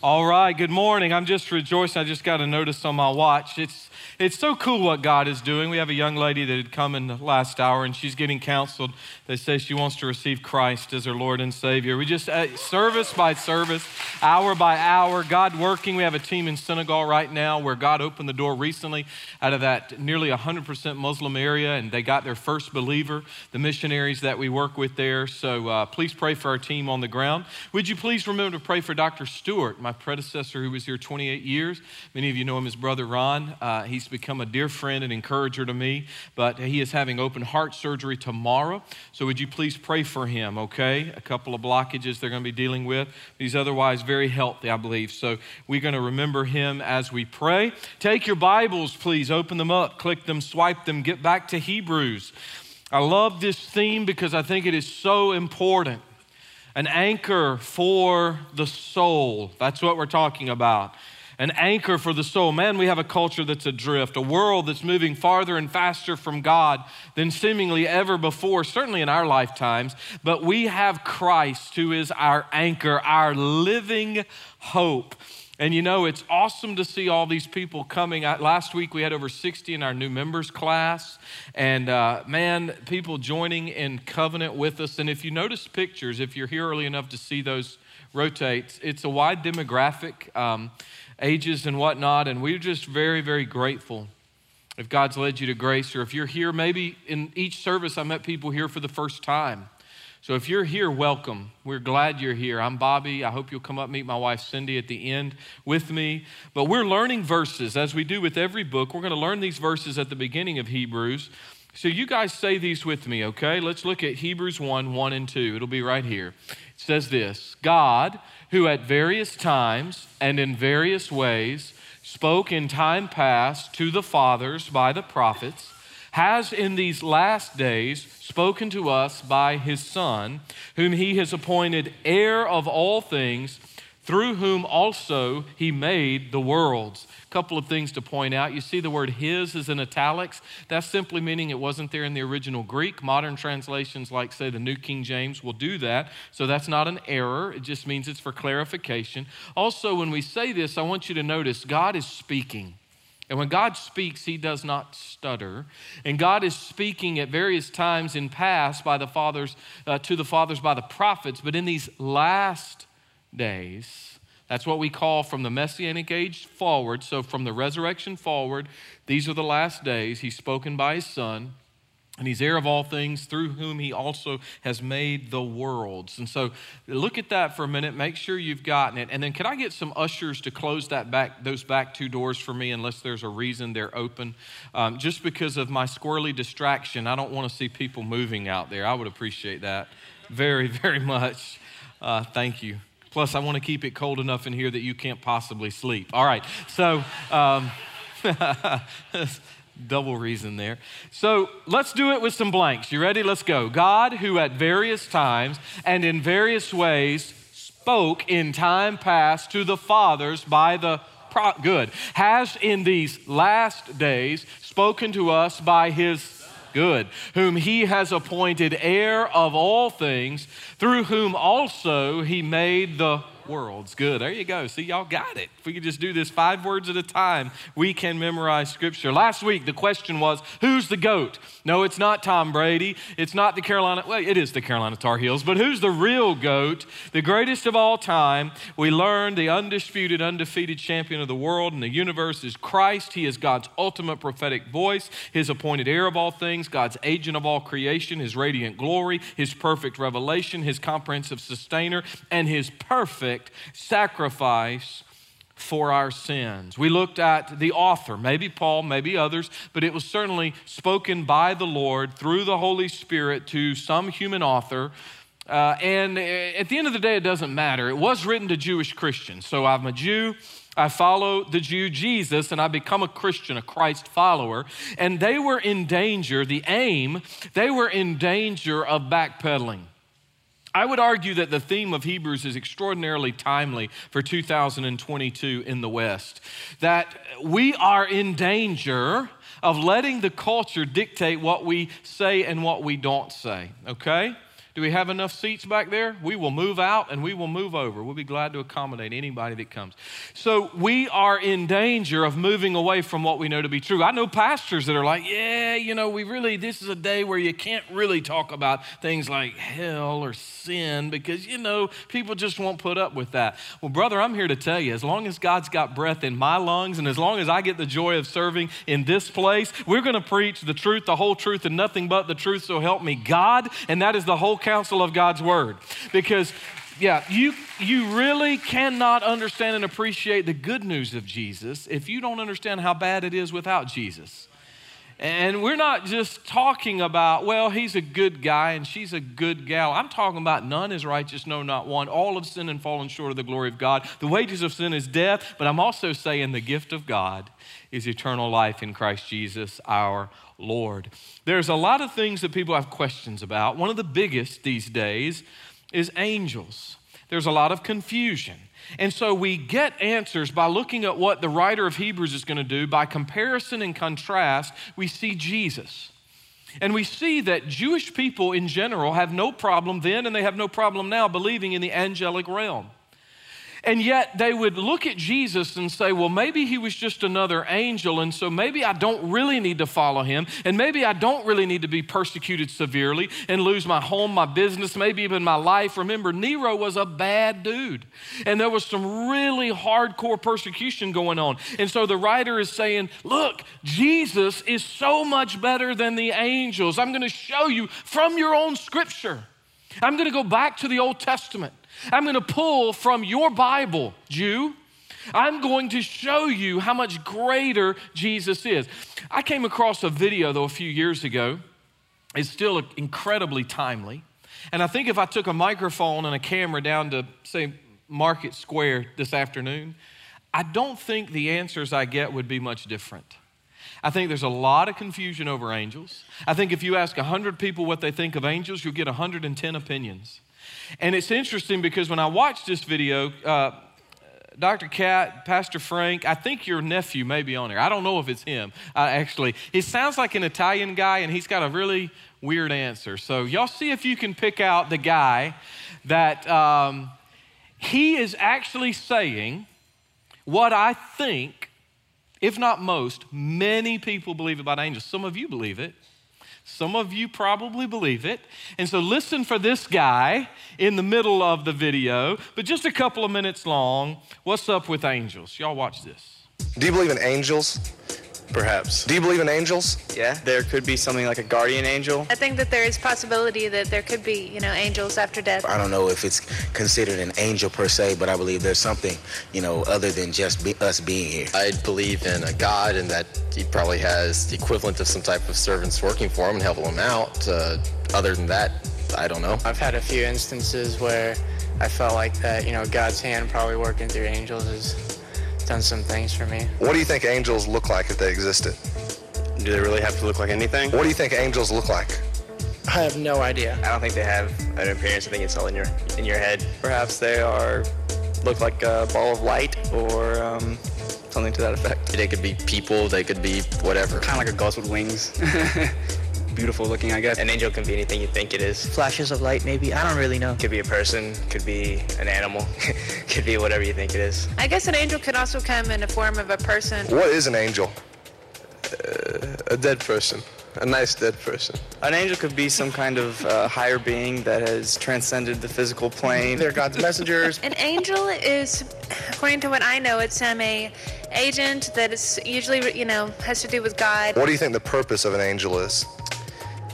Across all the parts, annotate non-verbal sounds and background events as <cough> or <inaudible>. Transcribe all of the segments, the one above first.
All right, good morning. I'm just rejoicing. I just got a notice on my watch. It's it's so cool what God is doing. We have a young lady that had come in the last hour and she's getting counseled. They say she wants to receive Christ as her Lord and Savior. We just, uh, service by service, hour by hour, God working. We have a team in Senegal right now where God opened the door recently out of that nearly 100% Muslim area and they got their first believer, the missionaries that we work with there. So uh, please pray for our team on the ground. Would you please remember to pray for Dr. Stewart, my predecessor who was here 28 years? Many of you know him as Brother Ron. Uh, he's become a dear friend and encourager to me, but he is having open heart surgery tomorrow. So would you please pray for him, okay? A couple of blockages they're going to be dealing with. He's otherwise very healthy, I believe. So we're going to remember him as we pray. Take your Bibles, please, open them up, click them, swipe them, get back to Hebrews. I love this theme because I think it is so important. An anchor for the soul. That's what we're talking about an anchor for the soul. Man, we have a culture that's adrift, a world that's moving farther and faster from God than seemingly ever before, certainly in our lifetimes. But we have Christ who is our anchor, our living hope. And you know, it's awesome to see all these people coming. Last week we had over 60 in our new members class. And uh, man, people joining in covenant with us. And if you notice pictures, if you're here early enough to see those rotates, it's a wide demographic. Um, ages and whatnot. And we're just very, very grateful if God's led you to grace, or if you're here, maybe in each service I met people here for the first time. So if you're here, welcome. We're glad you're here. I'm Bobby. I hope you'll come up meet my wife Cindy at the end with me. But we're learning verses as we do with every book. We're going to learn these verses at the beginning of Hebrews. So you guys say these with me, okay? Let's look at Hebrews 1 1 and 2. It'll be right here. It says this God who at various times and in various ways spoke in time past to the fathers by the prophets, has in these last days spoken to us by his Son, whom he has appointed heir of all things, through whom also he made the worlds A couple of things to point out. You see the word his is in italics. That's simply meaning it wasn't there in the original Greek. Modern translations, like, say, the New King James, will do that. So that's not an error. It just means it's for clarification. Also, when we say this, I want you to notice God is speaking. And when God speaks, he does not stutter. And God is speaking at various times in past by the fathers uh, to the fathers by the prophets, but in these last days, that's what we call from the messianic age forward. So, from the resurrection forward, these are the last days. He's spoken by his Son, and he's heir of all things, through whom he also has made the worlds. And so, look at that for a minute. Make sure you've gotten it. And then, can I get some ushers to close that back, those back two doors for me, unless there's a reason they're open? Um, just because of my squirrely distraction, I don't want to see people moving out there. I would appreciate that very, <laughs> very much. Uh, thank you. Plus, I want to keep it cold enough in here that you can't possibly sleep. All right, so um, <laughs> double reason there. So let's do it with some blanks. You ready? Let's go. God, who at various times and in various ways spoke in time past to the fathers by the pro- good, has in these last days spoken to us by his good, whom he has appointed heir of all things, through whom also he made the worlds. Good. There you go. See, y'all got it. If we could just do this five words at a time, we can memorize scripture. Last week, the question was who's the GOAT? No, it's not Tom Brady. It's not the Carolina, well, it is the Carolina Tar Heels, but who's the real GOAT? The greatest of all time. We learned the undisputed, undefeated champion of the world and the universe is Christ. He is God's ultimate prophetic voice, his appointed heir of all things, God's agent of all creation, his radiant glory, his perfect revelation, his comprehensive sustainer, and his perfect perfect sacrifice for our sins. We looked at the author, maybe Paul, maybe others, but it was certainly spoken by the Lord through the Holy Spirit to some human author. Uh, and at the end of the day, it doesn't matter. It was written to Jewish Christians. So I'm a Jew. I follow the Jew Jesus and I become a Christian, a Christ follower. And they were in danger, the aim, they were in danger of backpedaling. I would argue that the theme of Hebrews is extraordinarily timely for 2022 in the West. That we are in danger of letting the culture dictate what we say and what we don't say, okay? Do we have enough seats back there? We will move out and we will move over. We'll be glad to accommodate anybody that comes. So we are in danger of moving away from what we know to be true. I know pastors that are like, yeah, you know, we really, this is a day where you can't really talk about things like hell or sin because, you know, people just won't put up with that. Well, brother, I'm here to tell you, as long as God's got breath in my lungs and as long as I get the joy of serving in this place, we're going to preach the truth, the whole truth, and nothing but the truth. So help me God. And that is the whole counsel of God's word. Because yeah, you, you really cannot understand and appreciate the good news of Jesus if you don't understand how bad it is without Jesus. And we're not just talking about, well, he's a good guy and she's a good gal. I'm talking about none is righteous, no, not one. All have sinned and fallen short of the glory of God. The wages of sin is death, but I'm also saying the gift of God is eternal life in Christ Jesus our Lord. There's a lot of things that people have questions about. One of the biggest these days is angels. There's a lot of confusion. And so we get answers by looking at what the writer of Hebrews is going to do. By comparison and contrast, we see Jesus. And we see that Jewish people in general have no problem then and they have no problem now believing in the angelic realm. And yet they would look at Jesus and say, well, maybe he was just another angel, and so maybe I don't really need to follow him, and maybe I don't really need to be persecuted severely and lose my home, my business, maybe even my life. Remember, Nero was a bad dude, and there was some really hardcore persecution going on. And so the writer is saying, look, Jesus is so much better than the angels. I'm going to show you from your own scripture. I'm going to go back to the Old Testament. I'm going to pull from your Bible, Jew. I'm going to show you how much greater Jesus is. I came across a video, though, a few years ago. It's still incredibly timely. And I think if I took a microphone and a camera down to, say, Market Square this afternoon, I don't think the answers I get would be much different. I think there's a lot of confusion over angels. I think if you ask 100 people what they think of angels, you'll get 110 opinions. And it's interesting because when I watched this video, uh, Dr. Cat, Pastor Frank, I think your nephew may be on there. I don't know if it's him, uh, actually. He sounds like an Italian guy, and he's got a really weird answer. So, y'all see if you can pick out the guy that um, he is actually saying what I think, if not most, many people believe about angels. Some of you believe it. Some of you probably believe it. And so listen for this guy in the middle of the video, but just a couple of minutes long. What's up with angels? Y'all watch this. Do you believe in angels? Perhaps. Do you believe in angels? Yeah, there could be something like a guardian angel. I think that there is possibility that there could be, you know, angels after death. I don't know if it's considered an angel per se, but I believe there's something, you know, other than just be, us being here. I believe in a God and that he probably has the equivalent of some type of servants working for him and helping him out. Uh, other than that, I don't know. I've had a few instances where I felt like that, you know, God's hand probably working through angels is done some things for me. What do you think angels look like if they existed? Do they really have to look like anything? What do you think angels look like? I have no idea. I don't think they have an appearance. I think it's all in your in your head. Perhaps they are look like a ball of light or um, something to that effect. They could be people. They could be whatever. Kind of like a ghost with wings. <laughs> Beautiful looking, I guess. An angel can be anything you think it is. Flashes of light, maybe. I don't really know. Could be a person. Could be an animal. <laughs> could be whatever you think it is. I guess an angel could also come in the form of a person. What is an angel? Uh, a dead person. A nice dead person. An angel could be some kind of uh, higher being that has transcended the physical plane. They're God's <laughs> messengers. An angel is, according to what I know, it's um, a agent that is usually, you know, has to do with God. What do you think the purpose of an angel is?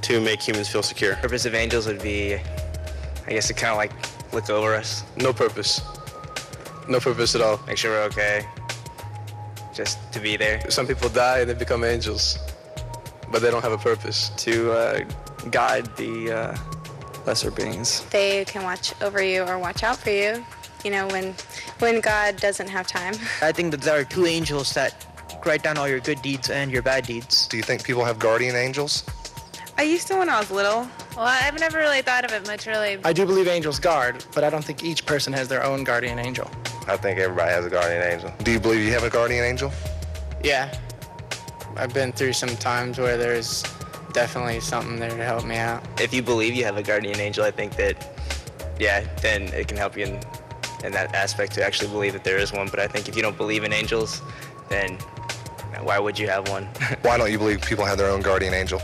To make humans feel secure. Purpose of angels would be, I guess, to kind of like look over us. No purpose. No purpose at all. Make sure we're okay. Just to be there. Some people die and they become angels, but they don't have a purpose. To uh, guide the uh, lesser beings. They can watch over you or watch out for you. You know, when when God doesn't have time. <laughs> I think that there are two angels that write down all your good deeds and your bad deeds. Do you think people have guardian angels? I used to when I was little. Well, I've never really thought of it much, really. I do believe angels guard, but I don't think each person has their own guardian angel. I think everybody has a guardian angel. Do you believe you have a guardian angel? Yeah. I've been through some times where there's definitely something there to help me out. If you believe you have a guardian angel, I think that, yeah, then it can help you in, in that aspect to actually believe that there is one. But I think if you don't believe in angels, then why would you have one? <laughs> Why don't you believe people have their own guardian angel?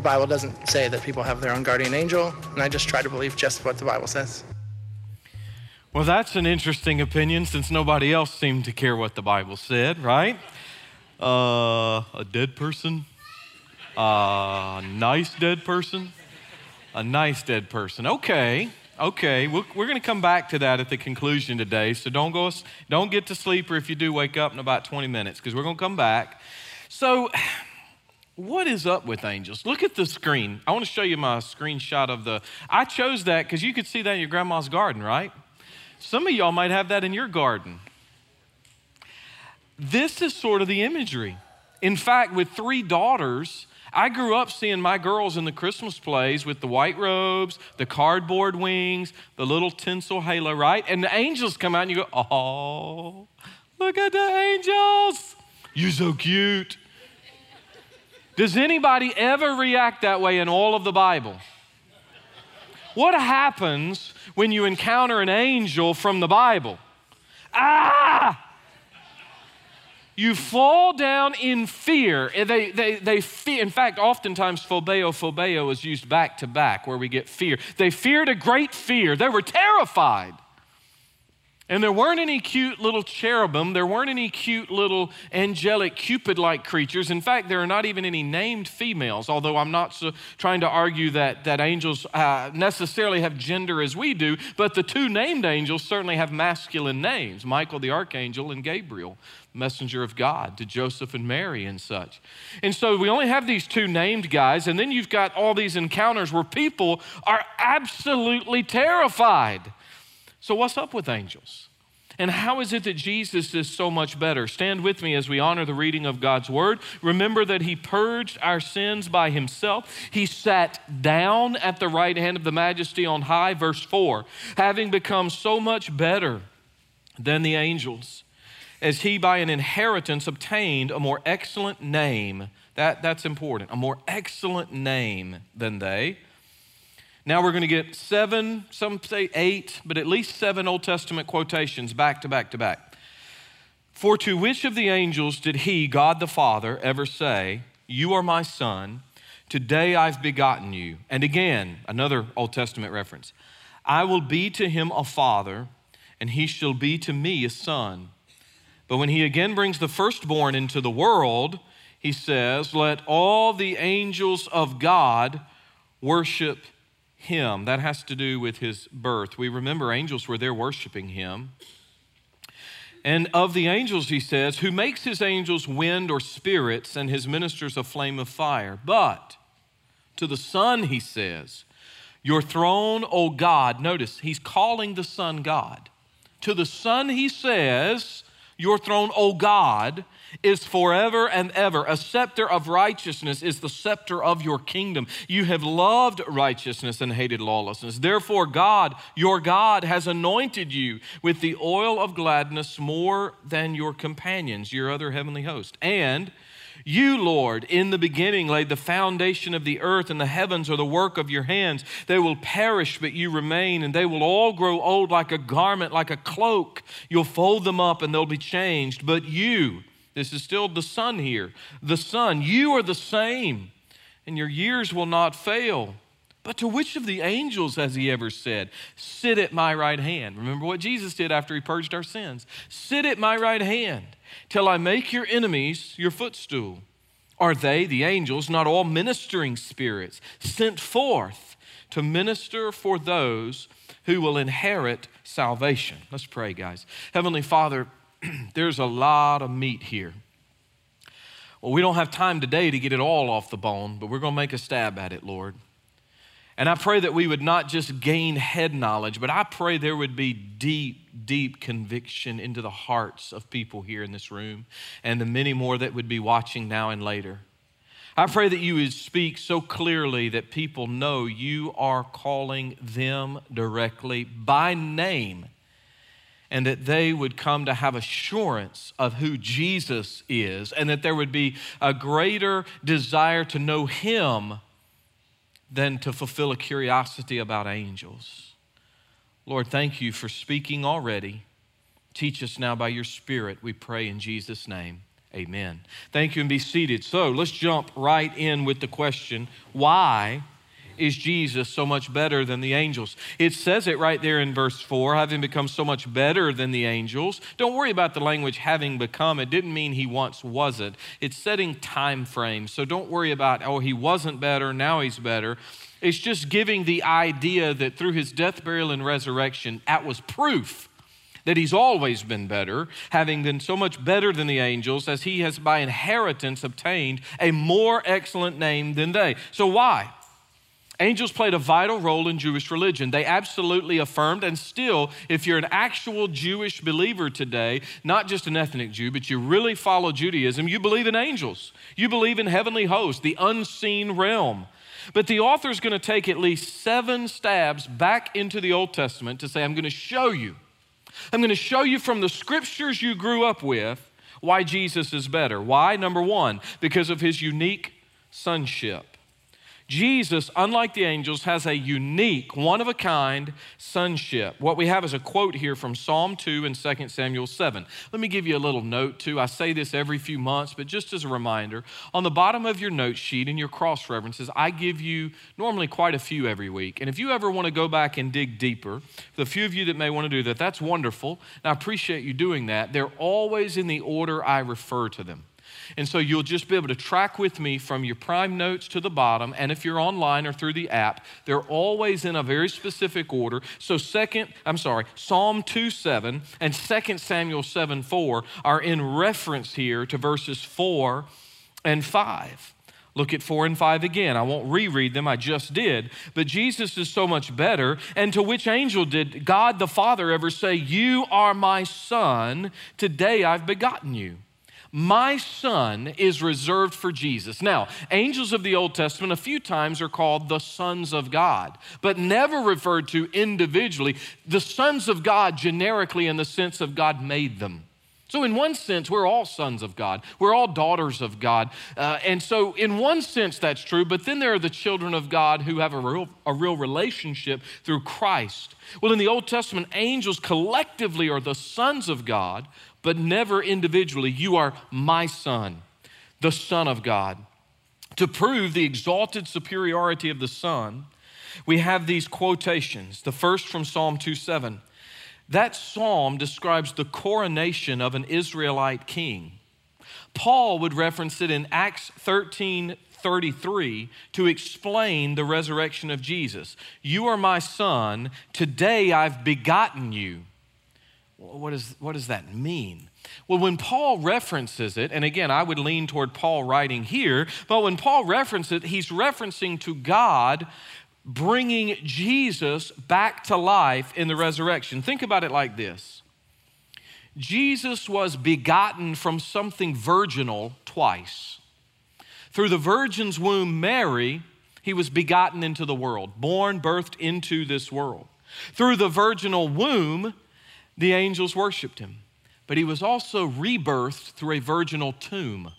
The Bible doesn't say that people have their own guardian angel, and I just try to believe just what the Bible says. Well, that's an interesting opinion since nobody else seemed to care what the Bible said, right? Uh, a dead person? A nice dead person? A nice dead person. Okay, okay. We're, we're going to come back to that at the conclusion today. So don't go, don't get to sleep, or if you do, wake up in about 20 minutes because we're going to come back. So, what is up with angels? Look at the screen. I want to show you my screenshot of the. I chose that because you could see that in your grandma's garden, right? Some of y'all might have that in your garden. This is sort of the imagery. In fact, with three daughters, I grew up seeing my girls in the Christmas plays with the white robes, the cardboard wings, the little tinsel halo, right? And the angels come out and you go, oh, look at the angels. You're so cute. Does anybody ever react that way in all of the Bible? What happens when you encounter an angel from the Bible? Ah! You fall down in fear. They, they, they fear. In fact, oftentimes phobeo, phobeo is used back to back where we get fear. They feared a great fear. They were terrified. And there weren't any cute little cherubim, there weren't any cute little angelic Cupid like creatures. In fact, there are not even any named females, although I'm not so trying to argue that, that angels uh, necessarily have gender as we do, but the two named angels certainly have masculine names Michael the archangel and Gabriel, messenger of God to Joseph and Mary and such. And so we only have these two named guys, and then you've got all these encounters where people are absolutely terrified. So, what's up with angels? And how is it that Jesus is so much better? Stand with me as we honor the reading of God's word. Remember that he purged our sins by himself. He sat down at the right hand of the majesty on high, verse 4, having become so much better than the angels, as he by an inheritance obtained a more excellent name. That, that's important, a more excellent name than they. Now we're going to get seven, some say eight, but at least seven Old Testament quotations back to back to back. For to which of the angels did he, God the Father, ever say, You are my son, today I've begotten you? And again, another Old Testament reference I will be to him a father, and he shall be to me a son. But when he again brings the firstborn into the world, he says, Let all the angels of God worship him. That has to do with his birth. We remember angels were there worshiping him. And of the angels, he says, who makes his angels wind or spirits and his ministers a flame of fire. But to the Son, he says, Your throne, O God. Notice, he's calling the Son God. To the Son, he says, Your throne, O God, is forever and ever. A scepter of righteousness is the scepter of your kingdom. You have loved righteousness and hated lawlessness. Therefore, God, your God, has anointed you with the oil of gladness more than your companions, your other heavenly host. And you, Lord, in the beginning laid the foundation of the earth, and the heavens are the work of your hands. They will perish, but you remain, and they will all grow old like a garment, like a cloak. You'll fold them up, and they'll be changed. But you, this is still the Son here. The Son, you are the same, and your years will not fail. But to which of the angels has he ever said, Sit at my right hand? Remember what Jesus did after he purged our sins. Sit at my right hand till I make your enemies your footstool. Are they, the angels, not all ministering spirits sent forth to minister for those who will inherit salvation? Let's pray, guys. Heavenly Father, <clears throat> there's a lot of meat here. Well, we don't have time today to get it all off the bone, but we're going to make a stab at it, Lord. And I pray that we would not just gain head knowledge, but I pray there would be deep, deep conviction into the hearts of people here in this room and the many more that would be watching now and later. I pray that you would speak so clearly that people know you are calling them directly by name and that they would come to have assurance of who Jesus is, and that there would be a greater desire to know Him than to fulfill a curiosity about angels. Lord, thank you for speaking already. Teach us now by your Spirit, we pray in Jesus' name. Amen. Thank you and be seated. So let's jump right in with the question why is Jesus so much better than the angels? It says it right there in verse 4 having become so much better than the angels. Don't worry about the language having become. It didn't mean he once wasn't. It's setting time frames. So don't worry about, oh, he wasn't better, now he's better. It's just giving the idea that through his death, burial, and resurrection, that was proof that he's always been better, having been so much better than the angels, as he has by inheritance obtained a more excellent name than they. So, why? Angels played a vital role in Jewish religion. They absolutely affirmed, and still, if you're an actual Jewish believer today, not just an ethnic Jew, but you really follow Judaism, you believe in angels. You believe in heavenly hosts, the unseen realm. But the author is going to take at least seven stabs back into the Old Testament to say, I'm going to show you. I'm going to show you from the scriptures you grew up with why Jesus is better. Why? Number one, because of his unique sonship. Jesus, unlike the angels, has a unique, one of a kind sonship. What we have is a quote here from Psalm 2 and 2 Samuel 7. Let me give you a little note too. I say this every few months, but just as a reminder, on the bottom of your note sheet in your cross references, I give you normally quite a few every week. And if you ever want to go back and dig deeper, the few of you that may want to do that, that's wonderful. And I appreciate you doing that. They're always in the order I refer to them. And so you'll just be able to track with me from your prime notes to the bottom. And if you're online or through the app, they're always in a very specific order. So, second, I'm sorry, Psalm 2 7 and 2 Samuel 7 4 are in reference here to verses 4 and 5. Look at 4 and 5 again. I won't reread them, I just did. But Jesus is so much better. And to which angel did God the Father ever say, You are my son, today I've begotten you? My son is reserved for Jesus. Now, angels of the Old Testament a few times are called the sons of God, but never referred to individually. The sons of God generically in the sense of God made them. So, in one sense, we're all sons of God. We're all daughters of God. Uh, and so, in one sense, that's true. But then there are the children of God who have a real, a real relationship through Christ. Well, in the Old Testament, angels collectively are the sons of God, but never individually. You are my son, the Son of God. To prove the exalted superiority of the Son, we have these quotations. The first from Psalm 2 7. That psalm describes the coronation of an Israelite king. Paul would reference it in Acts 13 33 to explain the resurrection of Jesus. You are my son, today I've begotten you. What, is, what does that mean? Well, when Paul references it, and again, I would lean toward Paul writing here, but when Paul references it, he's referencing to God bringing Jesus back to life in the resurrection. Think about it like this Jesus was begotten from something virginal twice. Through the virgin's womb, Mary, he was begotten into the world, born, birthed into this world. Through the virginal womb, the angels worshiped him. But he was also rebirthed through a virginal tomb.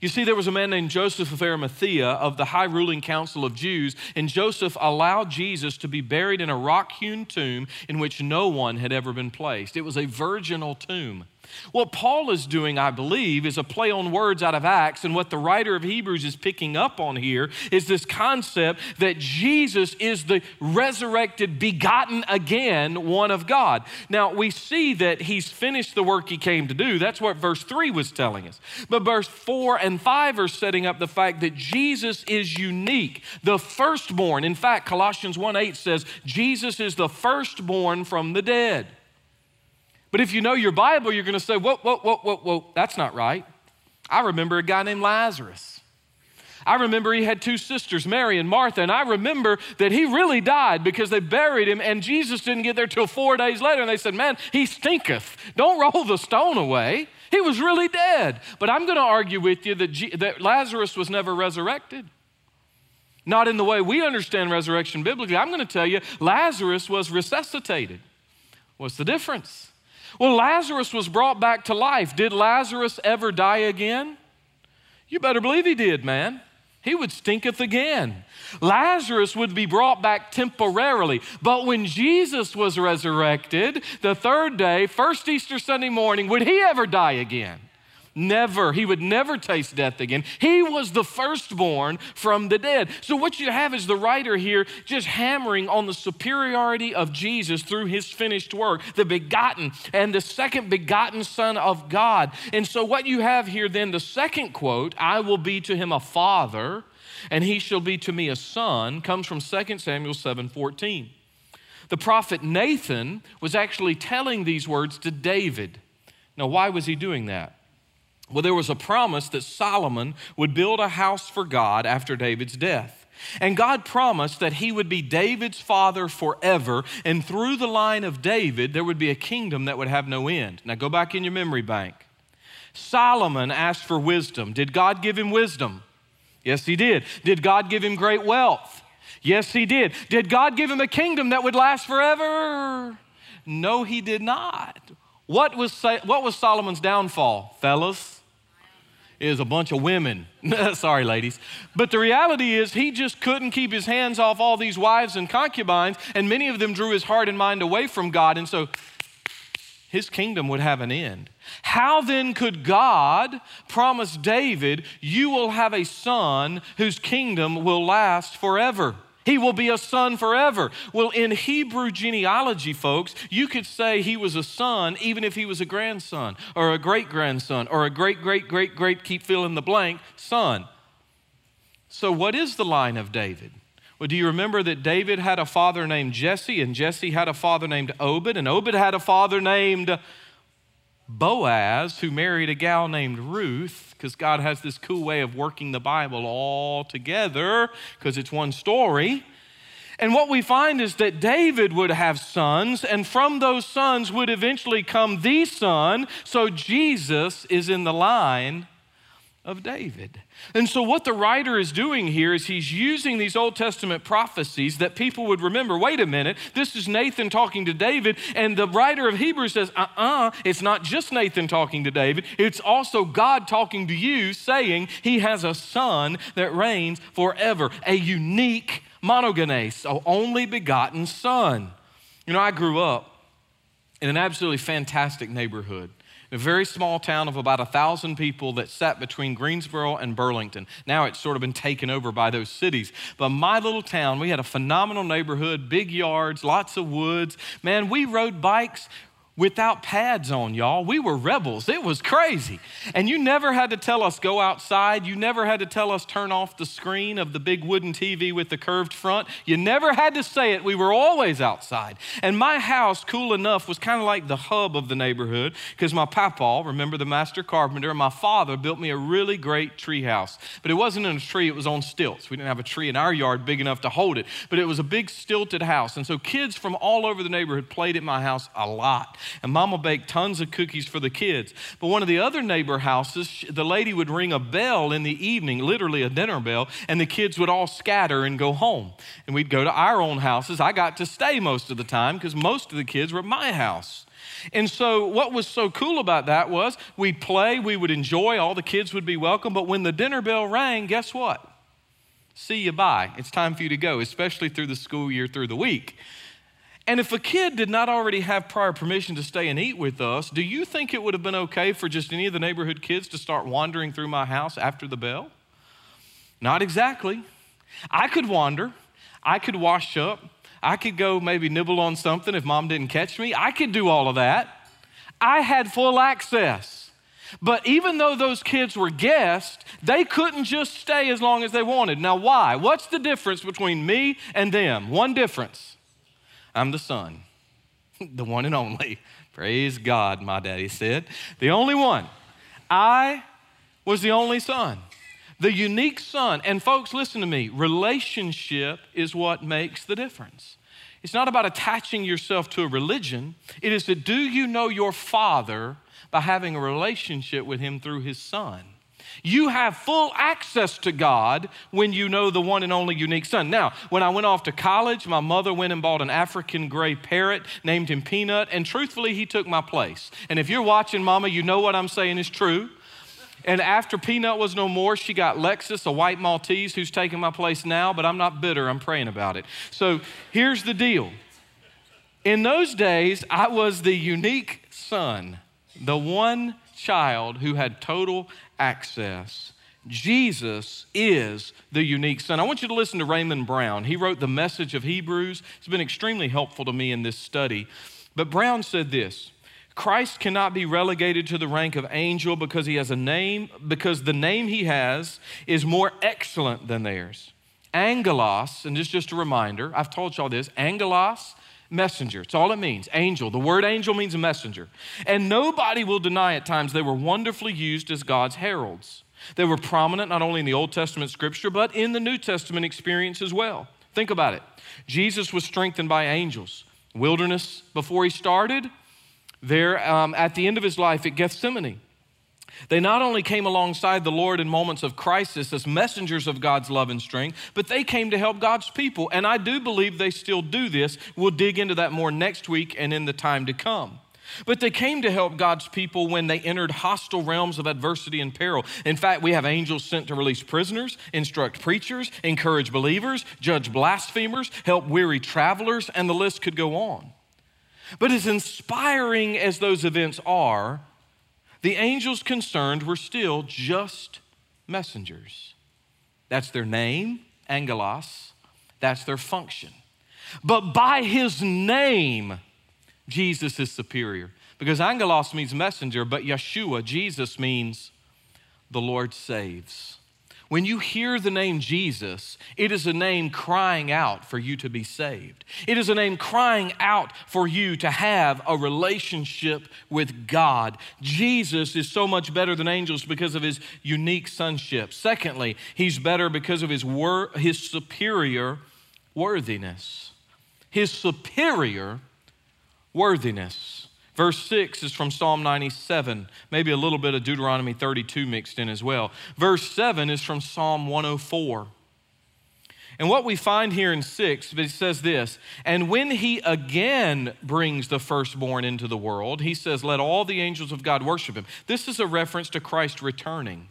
You see, there was a man named Joseph of Arimathea of the high ruling council of Jews, and Joseph allowed Jesus to be buried in a rock hewn tomb in which no one had ever been placed. It was a virginal tomb. What Paul is doing, I believe, is a play on words out of Acts, and what the writer of Hebrews is picking up on here is this concept that Jesus is the resurrected, begotten again one of God. Now, we see that he's finished the work he came to do. That's what verse 3 was telling us. But verse 4 and 5 are setting up the fact that Jesus is unique, the firstborn. In fact, Colossians 1 8 says, Jesus is the firstborn from the dead. But if you know your Bible, you're going to say, whoa, whoa, whoa, whoa, whoa, that's not right. I remember a guy named Lazarus. I remember he had two sisters, Mary and Martha, and I remember that he really died because they buried him, and Jesus didn't get there till four days later. And they said, Man, he stinketh. Don't roll the stone away. He was really dead. But I'm going to argue with you that, G- that Lazarus was never resurrected. Not in the way we understand resurrection biblically. I'm going to tell you, Lazarus was resuscitated. What's the difference? Well, Lazarus was brought back to life. Did Lazarus ever die again? You better believe he did, man. He would stinketh again. Lazarus would be brought back temporarily. But when Jesus was resurrected the third day, first Easter Sunday morning, would he ever die again? Never. He would never taste death again. He was the firstborn from the dead. So, what you have is the writer here just hammering on the superiority of Jesus through his finished work, the begotten and the second begotten Son of God. And so, what you have here then, the second quote, I will be to him a father, and he shall be to me a son, comes from 2 Samuel 7 14. The prophet Nathan was actually telling these words to David. Now, why was he doing that? Well, there was a promise that Solomon would build a house for God after David's death. And God promised that he would be David's father forever, and through the line of David, there would be a kingdom that would have no end. Now, go back in your memory bank. Solomon asked for wisdom. Did God give him wisdom? Yes, he did. Did God give him great wealth? Yes, he did. Did God give him a kingdom that would last forever? No, he did not. What was, what was Solomon's downfall, fellas? Is a bunch of women. <laughs> Sorry, ladies. But the reality is, he just couldn't keep his hands off all these wives and concubines, and many of them drew his heart and mind away from God, and so his kingdom would have an end. How then could God promise David, You will have a son whose kingdom will last forever? He will be a son forever. Well, in Hebrew genealogy, folks, you could say he was a son even if he was a grandson or a great grandson or a great, great, great, great, keep filling the blank son. So, what is the line of David? Well, do you remember that David had a father named Jesse, and Jesse had a father named Obed, and Obed had a father named Boaz, who married a gal named Ruth, because God has this cool way of working the Bible all together, because it's one story. And what we find is that David would have sons, and from those sons would eventually come the son. So Jesus is in the line of David. And so, what the writer is doing here is he's using these Old Testament prophecies that people would remember. Wait a minute, this is Nathan talking to David, and the writer of Hebrews says, uh uh-uh, uh, it's not just Nathan talking to David, it's also God talking to you, saying he has a son that reigns forever, a unique monogenes, a only begotten son. You know, I grew up in an absolutely fantastic neighborhood a very small town of about a thousand people that sat between Greensboro and Burlington. Now it's sort of been taken over by those cities. But my little town, we had a phenomenal neighborhood, big yards, lots of woods. Man, we rode bikes without pads on, y'all. We were rebels. It was crazy. And you never had to tell us go outside. You never had to tell us turn off the screen of the big wooden TV with the curved front. You never had to say it. We were always outside. And my house, cool enough, was kind of like the hub of the neighborhood because my papa, remember the master carpenter, and my father built me a really great tree house. But it wasn't in a tree, it was on stilts. We didn't have a tree in our yard big enough to hold it, but it was a big stilted house. And so kids from all over the neighborhood played at my house a lot and mama baked tons of cookies for the kids. But one of the other neighbor houses, the lady would ring a bell in the evening, literally a dinner bell, and the kids would all scatter and go home. And we'd go to our own houses. I got to stay most of the time because most of the kids were at my house. And so, what was so cool about that was we'd play, we would enjoy, all the kids would be welcome. But when the dinner bell rang, guess what? See you bye. It's time for you to go, especially through the school year, through the week. And if a kid did not already have prior permission to stay and eat with us, do you think it would have been okay for just any of the neighborhood kids to start wandering through my house after the bell? Not exactly. I could wander, I could wash up, I could go maybe nibble on something if mom didn't catch me. I could do all of that. I had full access. But even though those kids were guests, they couldn't just stay as long as they wanted. Now, why? What's the difference between me and them? One difference I'm the son, <laughs> the one and only. Praise God, my daddy said. The only one. I was the only son, the unique son. And folks, listen to me relationship is what makes the difference. It's not about attaching yourself to a religion, it is that do you know your father by having a relationship with him through his son? You have full access to God when you know the one and only unique Son. Now, when I went off to college, my mother went and bought an African gray parrot, named him Peanut, and truthfully, he took my place. And if you're watching, Mama, you know what I'm saying is true. And after Peanut was no more, she got Lexus, a white Maltese, who's taking my place now, but I'm not bitter. I'm praying about it. So here's the deal. In those days, I was the unique son, the one child who had total access. Jesus is the unique son. I want you to listen to Raymond Brown. He wrote the message of Hebrews. It's been extremely helpful to me in this study. But Brown said this Christ cannot be relegated to the rank of angel because he has a name, because the name he has is more excellent than theirs. Angelos, and this is just a reminder, I've told y'all this, angelos, messenger. It's all it means, angel. The word angel means a messenger. And nobody will deny at times they were wonderfully used as God's heralds. They were prominent not only in the Old Testament scripture, but in the New Testament experience as well. Think about it. Jesus was strengthened by angels. Wilderness before he started, there um, at the end of his life at Gethsemane. They not only came alongside the Lord in moments of crisis as messengers of God's love and strength, but they came to help God's people. And I do believe they still do this. We'll dig into that more next week and in the time to come. But they came to help God's people when they entered hostile realms of adversity and peril. In fact, we have angels sent to release prisoners, instruct preachers, encourage believers, judge blasphemers, help weary travelers, and the list could go on. But as inspiring as those events are, the angels concerned were still just messengers. That's their name, angelos. That's their function. But by his name, Jesus is superior. Because angelos means messenger, but Yeshua, Jesus, means the Lord saves. When you hear the name Jesus, it is a name crying out for you to be saved. It is a name crying out for you to have a relationship with God. Jesus is so much better than angels because of his unique sonship. Secondly, he's better because of his, wor- his superior worthiness. His superior worthiness. Verse 6 is from Psalm 97, maybe a little bit of Deuteronomy 32 mixed in as well. Verse 7 is from Psalm 104. And what we find here in 6, it says this And when he again brings the firstborn into the world, he says, Let all the angels of God worship him. This is a reference to Christ returning.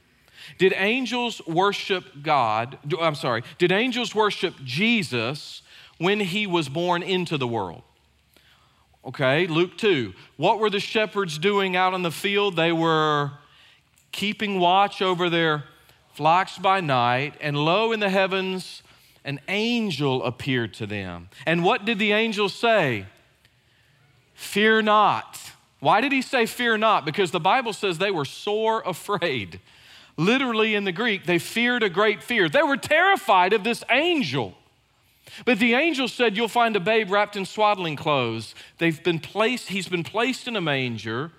Did angels worship God? I'm sorry, did angels worship Jesus when he was born into the world? Okay, Luke 2. What were the shepherds doing out in the field? They were keeping watch over their flocks by night, and lo, in the heavens, an angel appeared to them. And what did the angel say? Fear not. Why did he say fear not? Because the Bible says they were sore afraid. Literally in the Greek, they feared a great fear. They were terrified of this angel. But the angel said, You'll find a babe wrapped in swaddling clothes. They've been placed, he's been placed in a manger,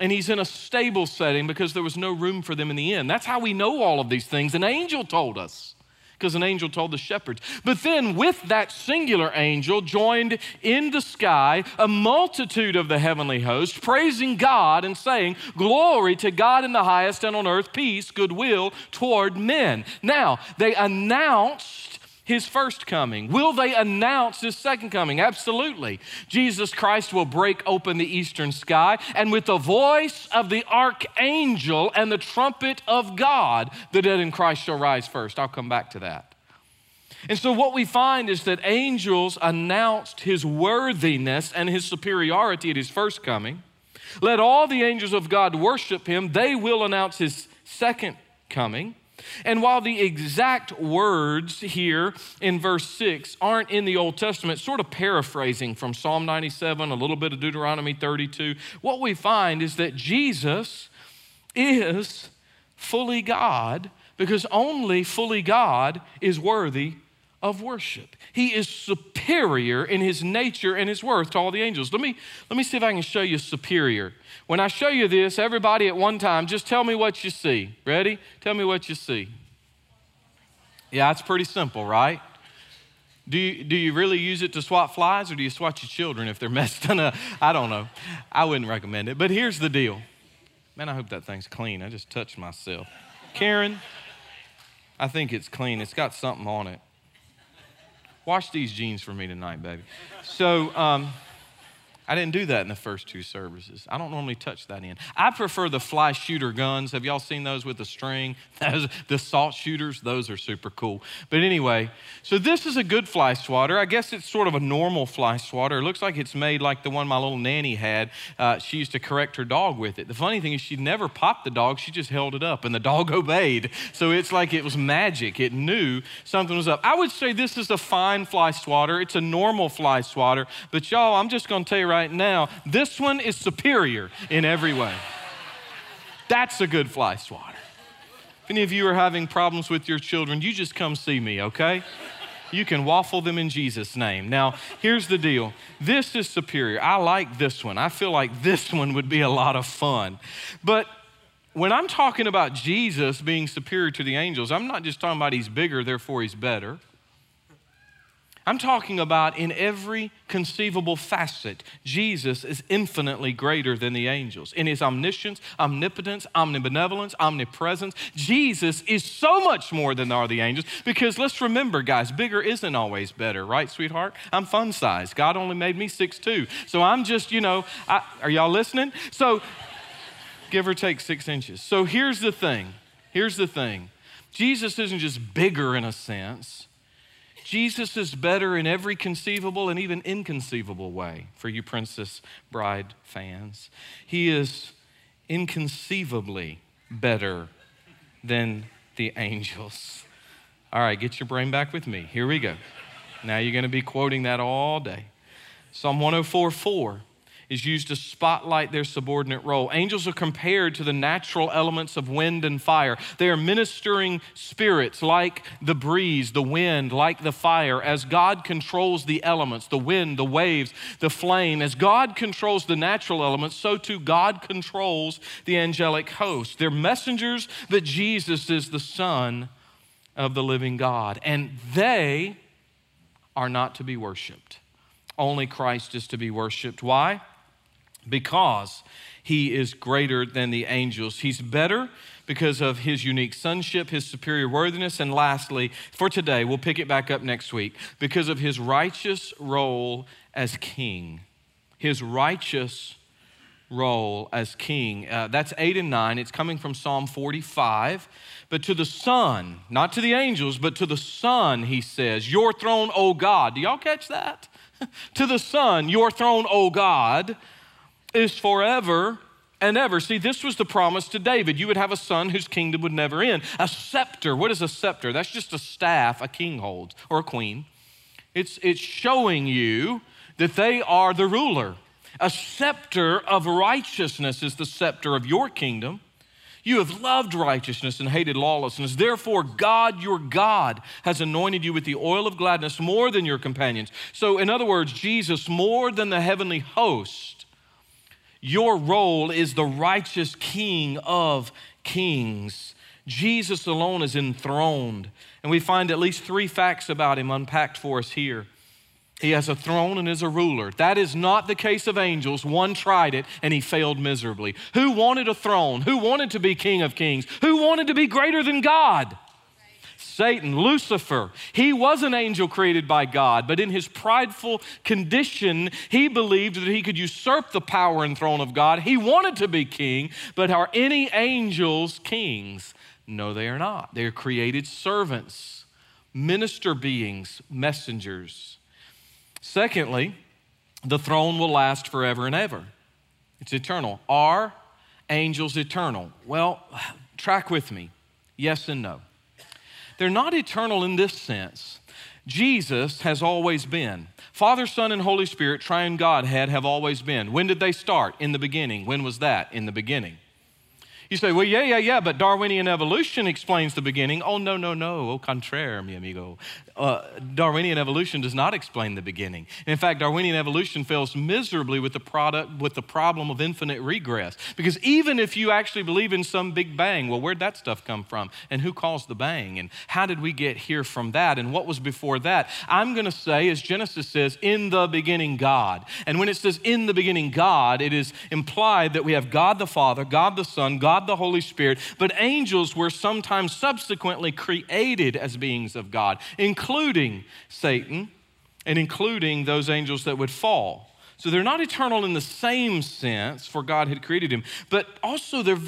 and he's in a stable setting because there was no room for them in the inn. That's how we know all of these things. An angel told us, because an angel told the shepherds. But then, with that singular angel, joined in the sky a multitude of the heavenly host, praising God and saying, Glory to God in the highest, and on earth peace, goodwill toward men. Now, they announced his first coming? Will they announce his second coming? Absolutely. Jesus Christ will break open the eastern sky, and with the voice of the archangel and the trumpet of God, the dead in Christ shall rise first. I'll come back to that. And so, what we find is that angels announced his worthiness and his superiority at his first coming. Let all the angels of God worship him, they will announce his second coming. And while the exact words here in verse 6 aren't in the Old Testament, sort of paraphrasing from Psalm 97, a little bit of Deuteronomy 32, what we find is that Jesus is fully God because only fully God is worthy of worship. He is superior in his nature and his worth to all the angels. Let me, let me see if I can show you superior. When I show you this, everybody at one time, just tell me what you see. Ready? Tell me what you see. Yeah, it's pretty simple, right? Do you, do you really use it to swat flies or do you swat your children if they're <laughs> messed up? I don't know. I wouldn't recommend it. But here's the deal. Man, I hope that thing's clean. I just touched myself. Karen, I think it's clean. It's got something on it. Wash these jeans for me tonight, baby. So, um, I didn't do that in the first two services. I don't normally touch that in. I prefer the fly shooter guns. Have y'all seen those with the string? <laughs> the salt shooters, those are super cool. But anyway, so this is a good fly swatter. I guess it's sort of a normal fly swatter. It looks like it's made like the one my little nanny had. Uh, she used to correct her dog with it. The funny thing is, she never popped the dog, she just held it up, and the dog <laughs> obeyed. So it's like it was magic. It knew something was up. I would say this is a fine fly swatter. It's a normal fly swatter. But y'all, I'm just going to tell you right now, this one is superior in every way. That's a good fly swatter. If any of you are having problems with your children, you just come see me, okay? You can waffle them in Jesus' name. Now, here's the deal this is superior. I like this one. I feel like this one would be a lot of fun. But when I'm talking about Jesus being superior to the angels, I'm not just talking about he's bigger, therefore he's better. I'm talking about in every conceivable facet, Jesus is infinitely greater than the angels. In his omniscience, omnipotence, omnibenevolence, omnipresence, Jesus is so much more than are the angels because let's remember, guys, bigger isn't always better, right, sweetheart? I'm fun size. God only made me six two, So I'm just, you know, I, are y'all listening? So give or take six inches. So here's the thing. Here's the thing. Jesus isn't just bigger in a sense. Jesus is better in every conceivable and even inconceivable way for you Princess Bride fans. He is inconceivably better than the angels. All right, get your brain back with me. Here we go. Now you're going to be quoting that all day. Psalm 104 4 is used to spotlight their subordinate role. Angels are compared to the natural elements of wind and fire. They are ministering spirits like the breeze, the wind, like the fire. As God controls the elements, the wind, the waves, the flame, as God controls the natural elements, so too God controls the angelic host. They're messengers, but Jesus is the Son of the living God. And they are not to be worshiped. Only Christ is to be worshiped. Why? Because he is greater than the angels. He's better because of his unique sonship, his superior worthiness, and lastly, for today, we'll pick it back up next week, because of his righteous role as king. His righteous role as king. Uh, that's 8 and 9. It's coming from Psalm 45. But to the Son, not to the angels, but to the Son, he says, Your throne, O God. Do y'all catch that? <laughs> to the Son, Your throne, O God is forever and ever. See, this was the promise to David. You would have a son whose kingdom would never end. A scepter. What is a scepter? That's just a staff a king holds or a queen. It's, it's showing you that they are the ruler. A scepter of righteousness is the scepter of your kingdom. You have loved righteousness and hated lawlessness. Therefore, God, your God, has anointed you with the oil of gladness more than your companions. So, in other words, Jesus, more than the heavenly host, your role is the righteous king of kings. Jesus alone is enthroned. And we find at least three facts about him unpacked for us here. He has a throne and is a ruler. That is not the case of angels. One tried it and he failed miserably. Who wanted a throne? Who wanted to be king of kings? Who wanted to be greater than God? Satan, Lucifer, he was an angel created by God, but in his prideful condition, he believed that he could usurp the power and throne of God. He wanted to be king, but are any angels kings? No, they are not. They are created servants, minister beings, messengers. Secondly, the throne will last forever and ever. It's eternal. Are angels eternal? Well, <sighs> track with me. Yes and no. They're not eternal in this sense. Jesus has always been. Father, Son, and Holy Spirit, triune Godhead, have always been. When did they start? In the beginning. When was that? In the beginning. You say, well, yeah, yeah, yeah, but Darwinian evolution explains the beginning. Oh, no, no, no. Au contraire, mi amigo. Uh, Darwinian evolution does not explain the beginning. In fact, Darwinian evolution fails miserably with the product with the problem of infinite regress. Because even if you actually believe in some big bang, well, where'd that stuff come from? And who caused the bang? And how did we get here from that? And what was before that? I'm going to say, as Genesis says, in the beginning, God. And when it says in the beginning, God, it is implied that we have God the Father, God the Son, God God the Holy Spirit, but angels were sometimes subsequently created as beings of God, including Satan and including those angels that would fall. So they're not eternal in the same sense, for God had created him, but also they're.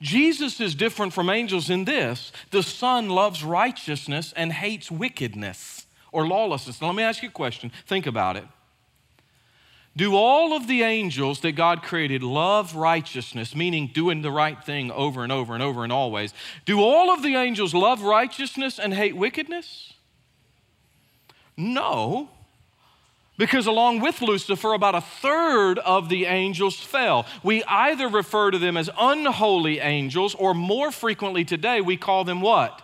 Jesus is different from angels in this the Son loves righteousness and hates wickedness or lawlessness. Now, let me ask you a question. Think about it. Do all of the angels that God created love righteousness, meaning doing the right thing over and over and over and always? Do all of the angels love righteousness and hate wickedness? No. Because along with Lucifer, about a third of the angels fell. We either refer to them as unholy angels, or more frequently today, we call them what?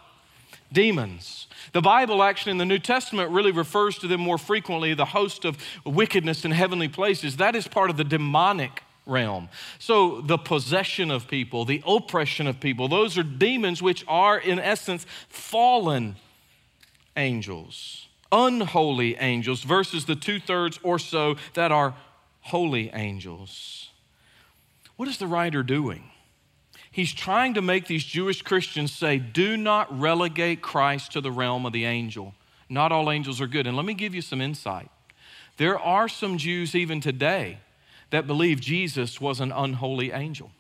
Demons. The Bible, actually, in the New Testament, really refers to them more frequently the host of wickedness in heavenly places. That is part of the demonic realm. So, the possession of people, the oppression of people, those are demons which are, in essence, fallen angels, unholy angels, versus the two thirds or so that are holy angels. What is the writer doing? He's trying to make these Jewish Christians say, do not relegate Christ to the realm of the angel. Not all angels are good. And let me give you some insight. There are some Jews even today that believe Jesus was an unholy angel.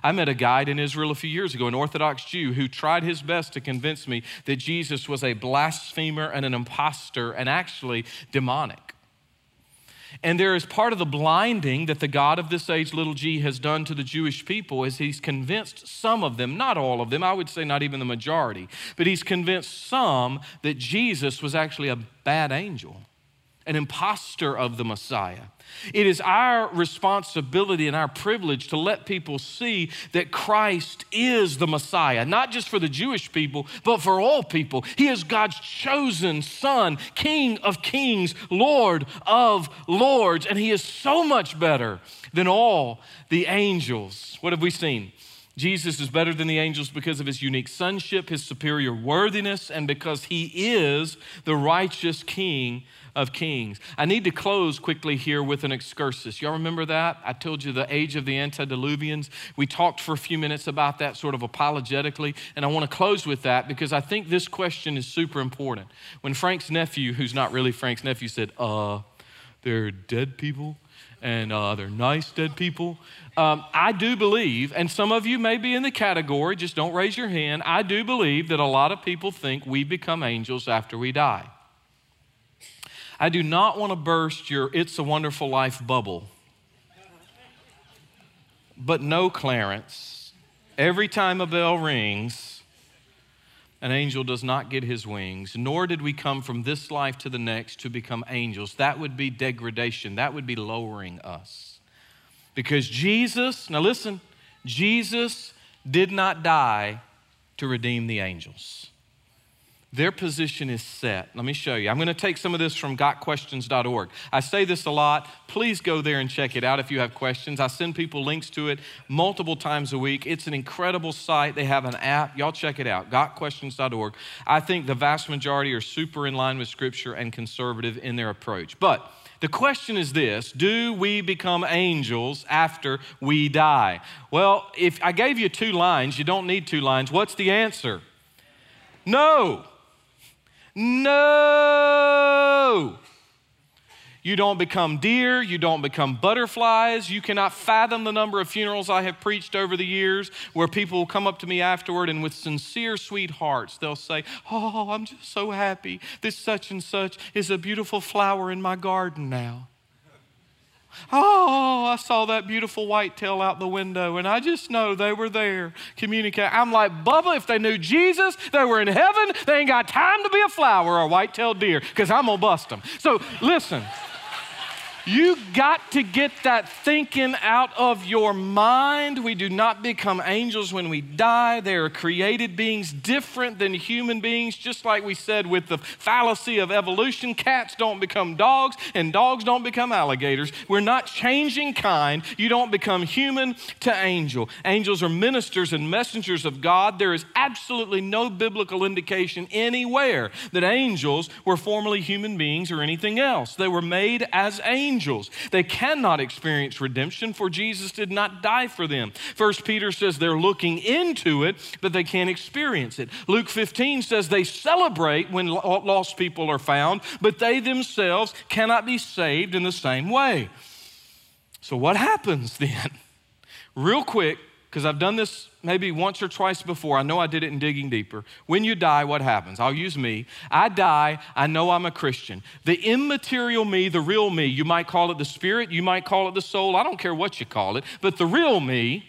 I met a guide in Israel a few years ago, an Orthodox Jew, who tried his best to convince me that Jesus was a blasphemer and an impostor and actually demonic. And there is part of the blinding that the God of this age, little g, has done to the Jewish people is he's convinced some of them, not all of them, I would say not even the majority, but he's convinced some that Jesus was actually a bad angel an impostor of the Messiah. It is our responsibility and our privilege to let people see that Christ is the Messiah, not just for the Jewish people, but for all people. He is God's chosen Son, King of kings, Lord of lords, and He is so much better than all the angels. What have we seen? Jesus is better than the angels because of his unique sonship, his superior worthiness, and because he is the righteous king of kings. I need to close quickly here with an excursus. Y'all remember that? I told you the age of the antediluvians. We talked for a few minutes about that sort of apologetically, and I want to close with that because I think this question is super important. When Frank's nephew, who's not really Frank's nephew, said, uh, they're dead people and uh, they're nice dead people. Um, I do believe, and some of you may be in the category, just don't raise your hand. I do believe that a lot of people think we become angels after we die. I do not want to burst your It's a Wonderful Life bubble. But no, Clarence, every time a bell rings, an angel does not get his wings, nor did we come from this life to the next to become angels. That would be degradation, that would be lowering us. Because Jesus, now listen, Jesus did not die to redeem the angels. Their position is set. Let me show you. I'm going to take some of this from gotquestions.org. I say this a lot. Please go there and check it out if you have questions. I send people links to it multiple times a week. It's an incredible site. They have an app. Y'all check it out. Gotquestions.org. I think the vast majority are super in line with Scripture and conservative in their approach. But the question is this Do we become angels after we die? Well, if I gave you two lines, you don't need two lines. What's the answer? No. No. You don't become deer. You don't become butterflies. You cannot fathom the number of funerals I have preached over the years where people will come up to me afterward and with sincere, sweet hearts, they'll say, Oh, I'm just so happy. This such and such is a beautiful flower in my garden now. Oh, I saw that beautiful whitetail out the window, and I just know they were there communicating. I'm like, Bubba, if they knew Jesus, they were in heaven, they ain't got time to be a flower or a white-tailed deer, because I'm gonna bust them. So listen. You got to get that thinking out of your mind. We do not become angels when we die. They are created beings different than human beings, just like we said with the fallacy of evolution. Cats don't become dogs, and dogs don't become alligators. We're not changing kind. You don't become human to angel. Angels are ministers and messengers of God. There is absolutely no biblical indication anywhere that angels were formerly human beings or anything else. They were made as angels angels. They cannot experience redemption, for Jesus did not die for them. First Peter says they're looking into it, but they can't experience it. Luke 15 says they celebrate when lost people are found, but they themselves cannot be saved in the same way. So, what happens then? Real quick, because I've done this maybe once or twice before. I know I did it in Digging Deeper. When you die, what happens? I'll use me. I die, I know I'm a Christian. The immaterial me, the real me, you might call it the spirit, you might call it the soul, I don't care what you call it, but the real me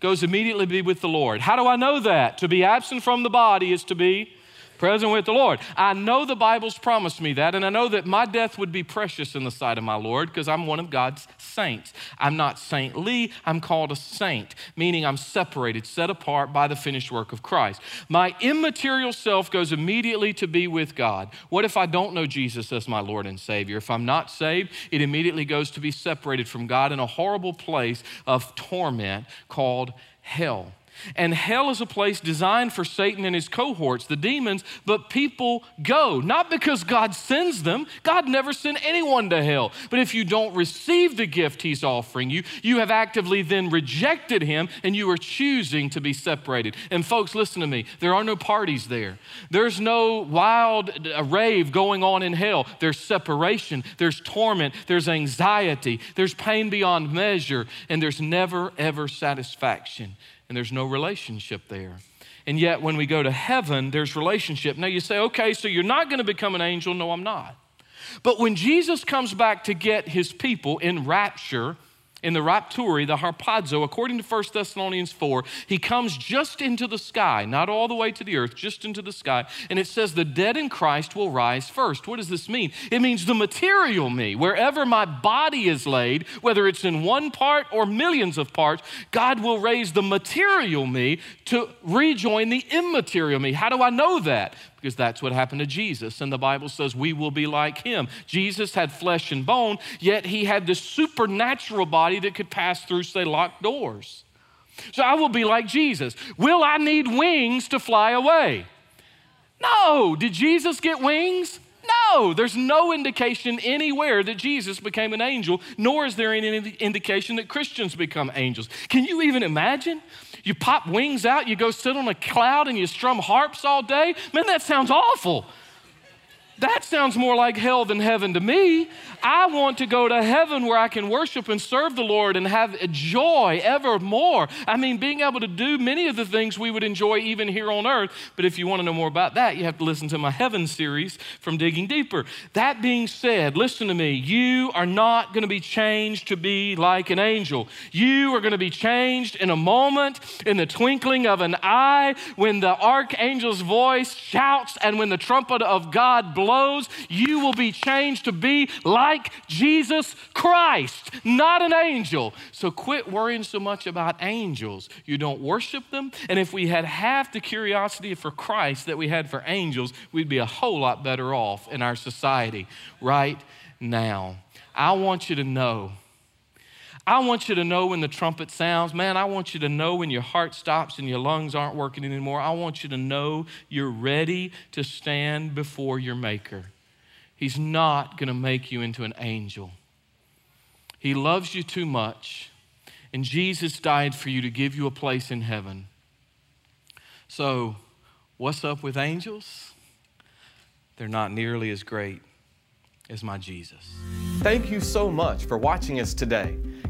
goes immediately to be with the Lord. How do I know that? To be absent from the body is to be present with the Lord. I know the Bible's promised me that, and I know that my death would be precious in the sight of my Lord because I'm one of God's saints. I'm not saintly, I'm called a saint, meaning I'm separated, set apart by the finished work of Christ. My immaterial self goes immediately to be with God. What if I don't know Jesus as my Lord and Savior? If I'm not saved, it immediately goes to be separated from God in a horrible place of torment called hell. And hell is a place designed for Satan and his cohorts, the demons, but people go, not because God sends them. God never sent anyone to hell. But if you don't receive the gift he's offering you, you have actively then rejected him and you are choosing to be separated. And folks, listen to me. There are no parties there. There's no wild rave going on in hell. There's separation, there's torment, there's anxiety, there's pain beyond measure, and there's never, ever satisfaction and there's no relationship there. And yet, when we go to heaven, there's relationship. Now you say, okay, so you're not going to become an angel. No, I'm not. But when Jesus comes back to get his people in rapture, in the rapturi, the harpazo, according to 1 Thessalonians 4, he comes just into the sky, not all the way to the earth, just into the sky. And it says the dead in Christ will rise first. What does this mean? It means the material me, wherever my body is laid, whether it's in one part or millions of parts, God will raise the material me to rejoin the immaterial me. How do I know that? Because that's what happened to Jesus. And the Bible says we will be like him. Jesus had flesh and bone, yet he had this supernatural body that could pass through, say, locked doors. So I will be like Jesus. Will I need wings to fly away? No. Did Jesus get wings? No, there's no indication anywhere that Jesus became an angel, nor is there any indication that Christians become angels. Can you even imagine? You pop wings out, you go sit on a cloud and you strum harps all day. Man, that sounds awful. That sounds more like hell than heaven to me. I want to go to heaven where I can worship and serve the Lord and have joy evermore. I mean, being able to do many of the things we would enjoy even here on earth. But if you want to know more about that, you have to listen to my Heaven series from Digging Deeper. That being said, listen to me. You are not going to be changed to be like an angel. You are going to be changed in a moment, in the twinkling of an eye, when the archangel's voice shouts and when the trumpet of God blows. You will be changed to be like Jesus Christ, not an angel. So quit worrying so much about angels. You don't worship them. And if we had half the curiosity for Christ that we had for angels, we'd be a whole lot better off in our society right now. I want you to know. I want you to know when the trumpet sounds. Man, I want you to know when your heart stops and your lungs aren't working anymore. I want you to know you're ready to stand before your Maker. He's not going to make you into an angel. He loves you too much, and Jesus died for you to give you a place in heaven. So, what's up with angels? They're not nearly as great as my Jesus. Thank you so much for watching us today.